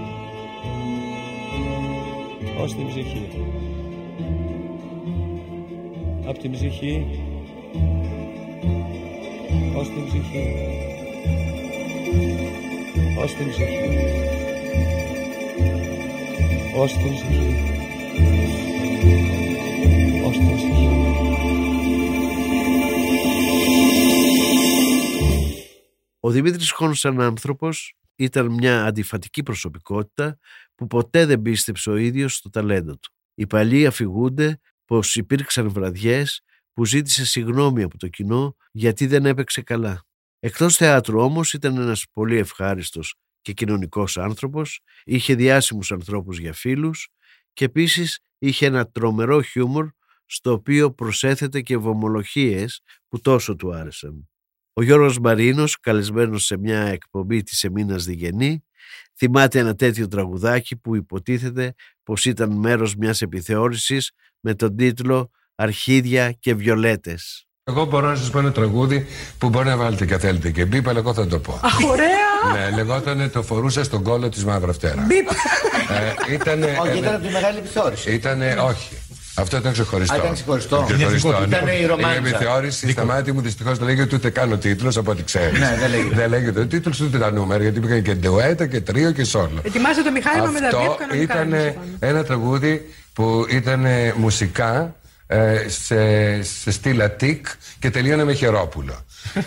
ως την ψυχή. Απ' την ψυχή ως την ψυχή ως την ψυχή ως την ψυχή ως την ψυχή Ο Δημήτρης Χόνος σαν άνθρωπος ήταν μια αντιφατική προσωπικότητα που ποτέ δεν πίστεψε ο ίδιος στο ταλέντο του. Οι παλιοί αφηγούνται πως υπήρξαν βραδιές που ζήτησε συγνώμη από το κοινό γιατί δεν έπαιξε καλά. Εκτός θεάτρου όμως ήταν ένας πολύ ευχάριστος και κοινωνικός άνθρωπος, είχε διάσημους ανθρώπους για φίλους και επίσης είχε ένα τρομερό χιούμορ στο οποίο προσέθεται και βομολογίες που τόσο του άρεσαν. Ο Γιώργος Μαρίνος, καλεσμένος σε μια εκπομπή της Εμίνας Διγενή, θυμάται ένα τέτοιο τραγουδάκι που υποτίθεται πως ήταν μέρος μιας επιθεώρησης με τον τίτλο «Αρχίδια και Βιολέτες». Εγώ μπορώ να σας πω ένα τραγούδι που μπορεί να βάλετε και θέλετε και μπίπ, αλλά εγώ θα το πω. Αχ, ωραία! Ναι, λεγότανε Το φορούσα στον κόλλο της Μαύρα Φτερά. Μπίπ! Ε, ήτανε, Όχι, ήταν ε, από τη μεγάλη επιθεώρηση. Ήτανε, όχι. Αυτό ήταν ξεχωριστό. Α, ήταν ξεχωριστό. Ξεχωριστό, Ήταν ναι. η ρομάντζα. Η επιθεώρηση στα μάτια μου δυστυχώς δεν λέγεται ούτε καν ο τίτλος από ό,τι ξέρεις. Ναι, δεν λέγεται. Δεν λέγεται ο τίτλος ούτε τα νούμερα γιατί πήγαν και ντεουέτα και τρίο και σόλο. Ετοιμάζεται το μηχάνημα με τα Αυτό δύο κανονικά. ήταν ένα τραγούδι που ήταν μουσικά ε, σε, σε στήλα τικ και τελείωνε με χερόπουλο.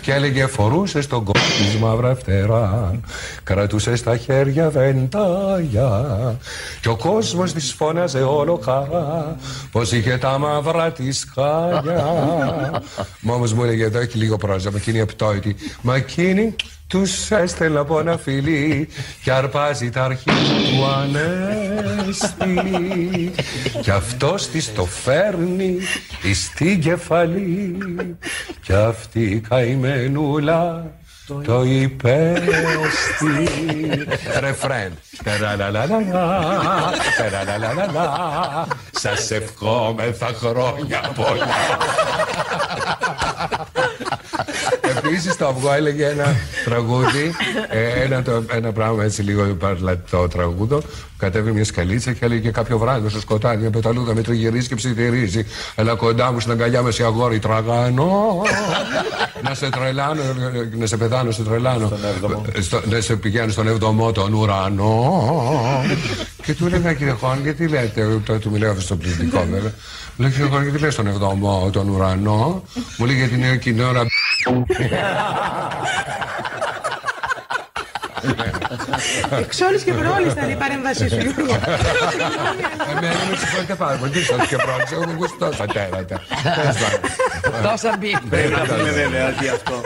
και έλεγε φορούσε στον κόσμο της μαύρα φτερά κρατούσε στα χέρια βεντάγια και ο κόσμος της φώναζε όλο χαρά πως είχε τα μαύρα της χάλια. Μα όμως μου έλεγε εδώ έχει λίγο πρόζα, μα εκείνη απτόητη μα εκείνη τους έστελνα από ένα φιλί και αρπάζει τα αρχή του ανέστη. Κι αυτός της το φέρνει στην κεφαλή. Κι αυτή η καημενούλα το υπέστη. Ρεφρέν. Τεραλαλαλαλα Τεραλαλαλαλα. Σας ευχόμεθα χρόνια πολλά Επίση το αυγό έλεγε ένα τραγούδι, ε, ένα, το, ένα πράγμα έτσι λίγο παρλατό τραγούδο. Κατέβει μια σκαλίτσα και έλεγε κάποιο βράδυ στο σκοτάδι μια πεταλούδα με τριγυρίζει και ψιθυρίζει. Έλα κοντά μου στην αγκαλιά με σε αγόρι τραγανό. να σε τρελάνω, να σε πεθάνω, σε τρελάνω. Στο, να σε πηγαίνω στον εβδομό τον ουρανό. Και του έλεγα κύριε Χόν, γιατί λέτε, το, του μιλάω στο πληθυντικό βέβαια. Λέω κύριε Χόν, γιατί λέει στον εβδομό τον ουρανό. Μου λέει γιατί είναι εκείνη ώρα Εξ όλης και πρόλης ήταν η παρέμβασή σου, Γιώργο. Εμένα με συγχωρείτε πάρα πολύ. Τι και πρόληψη, έχω ακούσει τόσα τέρατα. Τόσα μπει. Πρέπει να πούμε βέβαια ότι αυτό.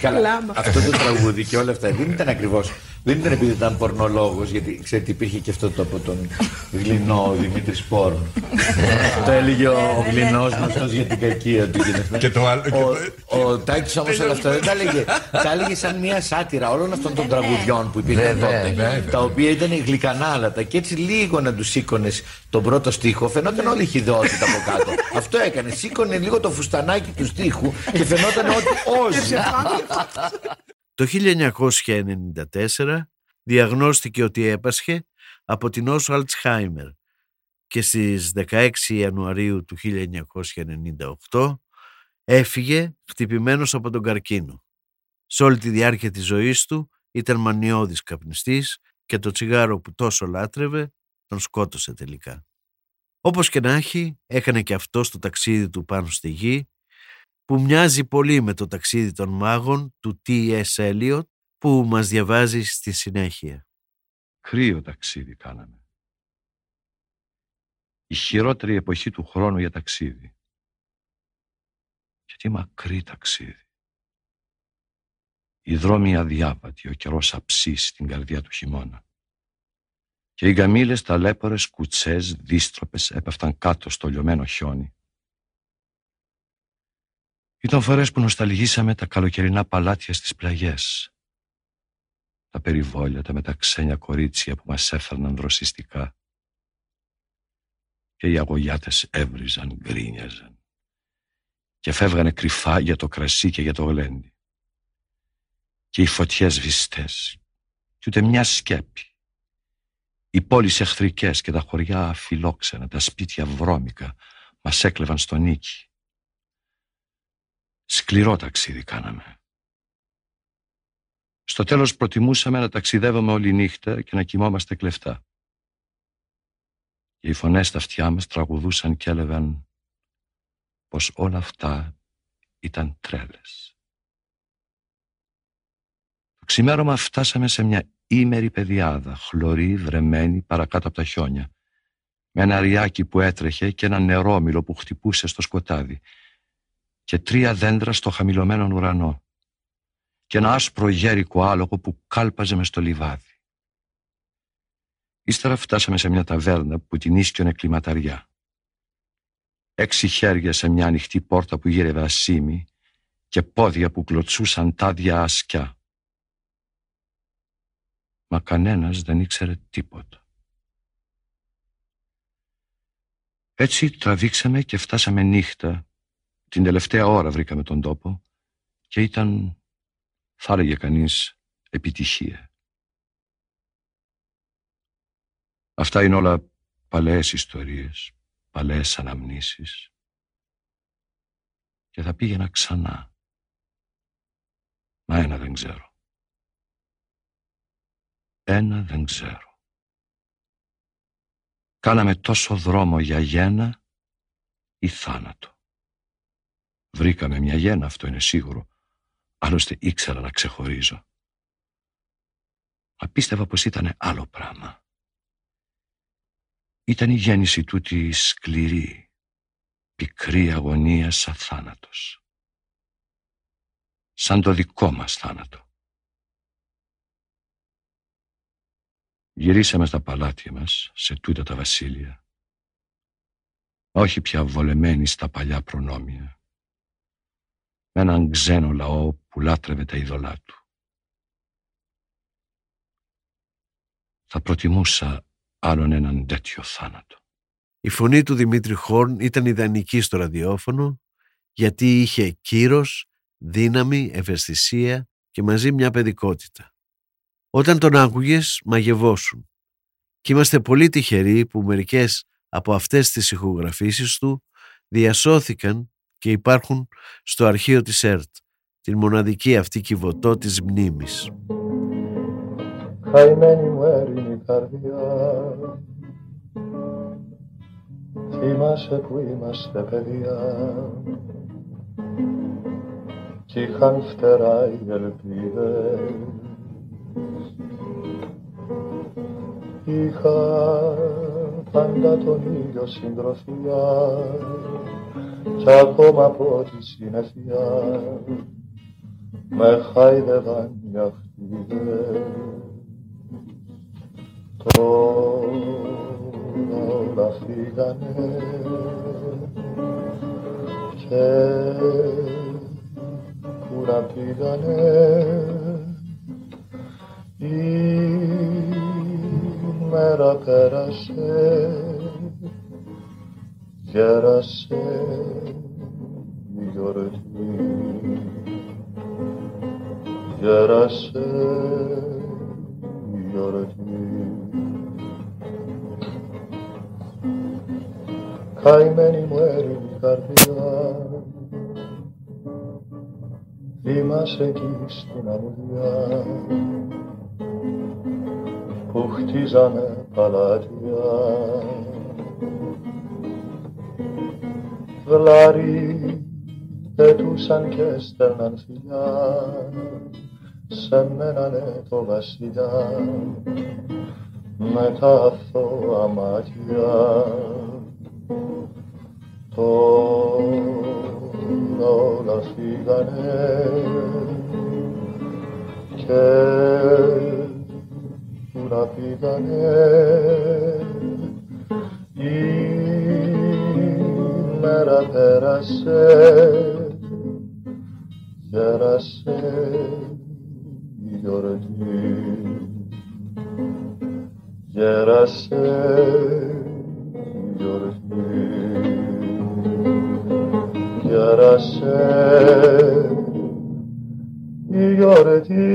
Καλά, αυτό το τραγούδι και όλα αυτά δεν ήταν ακριβώς. Δεν ήταν επειδή ήταν πορνολόγος, γιατί ξέρετε υπήρχε και αυτό το από τον γλινό Δημήτρης Σπόρν. το έλεγε ο γλινό γνωστό για την κακία του. Και το άλλο. Ο, ο Τάκης όμως όλα αυτά δεν τα έλεγε. Τα έλεγε σαν μια σάτυρα όλων αυτών των τραγουδιών που υπήρχαν τότε. Τα οποία ήταν γλυκανάλατα και έτσι λίγο να τους σήκωνες τον πρώτο στίχο, φαινόταν όλη η χειδαιότητα από κάτω. Αυτό έκανε. Σήκωνε λίγο το φουστανάκι του στίχου και φαινόταν ότι όζει. Το 1994 διαγνώστηκε ότι έπασχε από την νόσο Αλτσχάιμερ και στις 16 Ιανουαρίου του 1998 έφυγε χτυπημένος από τον καρκίνο. Σε όλη τη διάρκεια της ζωής του ήταν μανιώδης καπνιστής και το τσιγάρο που τόσο λάτρευε τον σκότωσε τελικά. Όπως και να έχει, έκανε και αυτό το ταξίδι του πάνω στη γη που μοιάζει πολύ με το ταξίδι των μάγων του T.S. Eliot που μας διαβάζει στη συνέχεια. Κρύο ταξίδι κάναμε. Η χειρότερη εποχή του χρόνου για ταξίδι. Και τι μακρύ ταξίδι. Οι δρόμοι αδιάβατοι, ο καιρός αψής στην καρδιά του χειμώνα. Και οι γαμήλες ταλέπορες κουτσές δίστροπες έπεφταν κάτω στο λιωμένο χιόνι ήταν φορές που νοσταλγήσαμε τα καλοκαιρινά παλάτια στις πλαγιές. Τα περιβόλια, τα μεταξένια κορίτσια που μας έφερναν δροσιστικά. Και οι αγωγιάτες έβριζαν, γκρίνιαζαν. Και φεύγανε κρυφά για το κρασί και για το γλέντι. Και οι φωτιές βιστές. Και ούτε μια σκέπη. Οι πόλεις εχθρικές και τα χωριά φιλόξενα, τα σπίτια βρώμικα, μας έκλεβαν στο νίκη. Σκληρό ταξίδι κάναμε. Στο τέλος προτιμούσαμε να ταξιδεύαμε όλη νύχτα και να κοιμόμαστε κλεφτά. Και οι φωνές στα αυτιά μας τραγουδούσαν και έλεγαν πως όλα αυτά ήταν τρέλες. Το ξημέρωμα φτάσαμε σε μια ήμερη πεδιάδα, χλωρή, βρεμένη, παρακάτω από τα χιόνια, με ένα ριάκι που έτρεχε και ένα νερόμυλο που χτυπούσε στο σκοτάδι και τρία δέντρα στο χαμηλωμένο ουρανό και ένα άσπρο γέρικο άλογο που κάλπαζε μες στο λιβάδι. Ύστερα φτάσαμε σε μια ταβέρνα που την ίσκιονε κλιματαριά. Έξι χέρια σε μια ανοιχτή πόρτα που γύρευε ασήμι και πόδια που κλωτσούσαν τάδια ασκιά. Μα κανένας δεν ήξερε τίποτα. Έτσι τραβήξαμε και φτάσαμε νύχτα την τελευταία ώρα βρήκαμε τον τόπο και ήταν, θα έλεγε κανείς, επιτυχία. Αυτά είναι όλα παλαιές ιστορίες, παλαιές αναμνήσεις και θα πήγαινα ξανά. Μα ένα δεν ξέρω. Ένα δεν ξέρω. Κάναμε τόσο δρόμο για γένα ή θάνατο. Βρήκαμε μια γέννα, αυτό είναι σίγουρο. Άλλωστε ήξερα να ξεχωρίζω. Μα πίστευα πως ήταν άλλο πράγμα. Ήταν η γέννηση τούτη σκληρή, πικρή αγωνία σαν θάνατος. Σαν το δικό μας θάνατο. Γυρίσαμε στα παλάτια μας, σε τούτα τα βασίλεια. Όχι πια βολεμένοι στα παλιά προνόμια. Με έναν ξένο λαό που λάτρευε τα είδωλά του. Θα προτιμούσα άλλον έναν τέτοιο θάνατο. Η φωνή του Δημήτρη Χόρν ήταν ιδανική στο ραδιόφωνο γιατί είχε κύρος, δύναμη, ευαισθησία και μαζί μια παιδικότητα. Όταν τον άκουγες μαγευόσουν. Και είμαστε πολύ τυχεροί που μερικές από αυτές τις ηχογραφήσεις του διασώθηκαν και υπάρχουν στο αρχείο της ΕΡΤ, την μοναδική αυτή κυβωτό της μνήμης. Καημένη μου έρημη καρδιά Θυμάσαι που είμαστε παιδιά. Κι είχαν φτερά οι ελπίδες. Είχα πάντα τον ήλιο συντροφιά κι ακόμα από τη συννεφιά με χάιδευαν οι αυτίδες όλα φύγανε και που να πήγανε η μέρα πέρασε γέρασε η γιορτή. Γέρασε η γιορτή. Καημένη μου έρημη καρδιά Είμαστε εκεί στην αμμουδιά. Που χτίζανε παλάτια Βλάρι πετούσαν και στέλναν φιλιά σε μένανε το βασιλιά. Με τα αθώα μάτια τώρα όλα φύγανε και που να πήγανε. Η μέρα πέρασε γέρασε η γιορτή γέρασε η γιορτή γέρασε η γιορτή.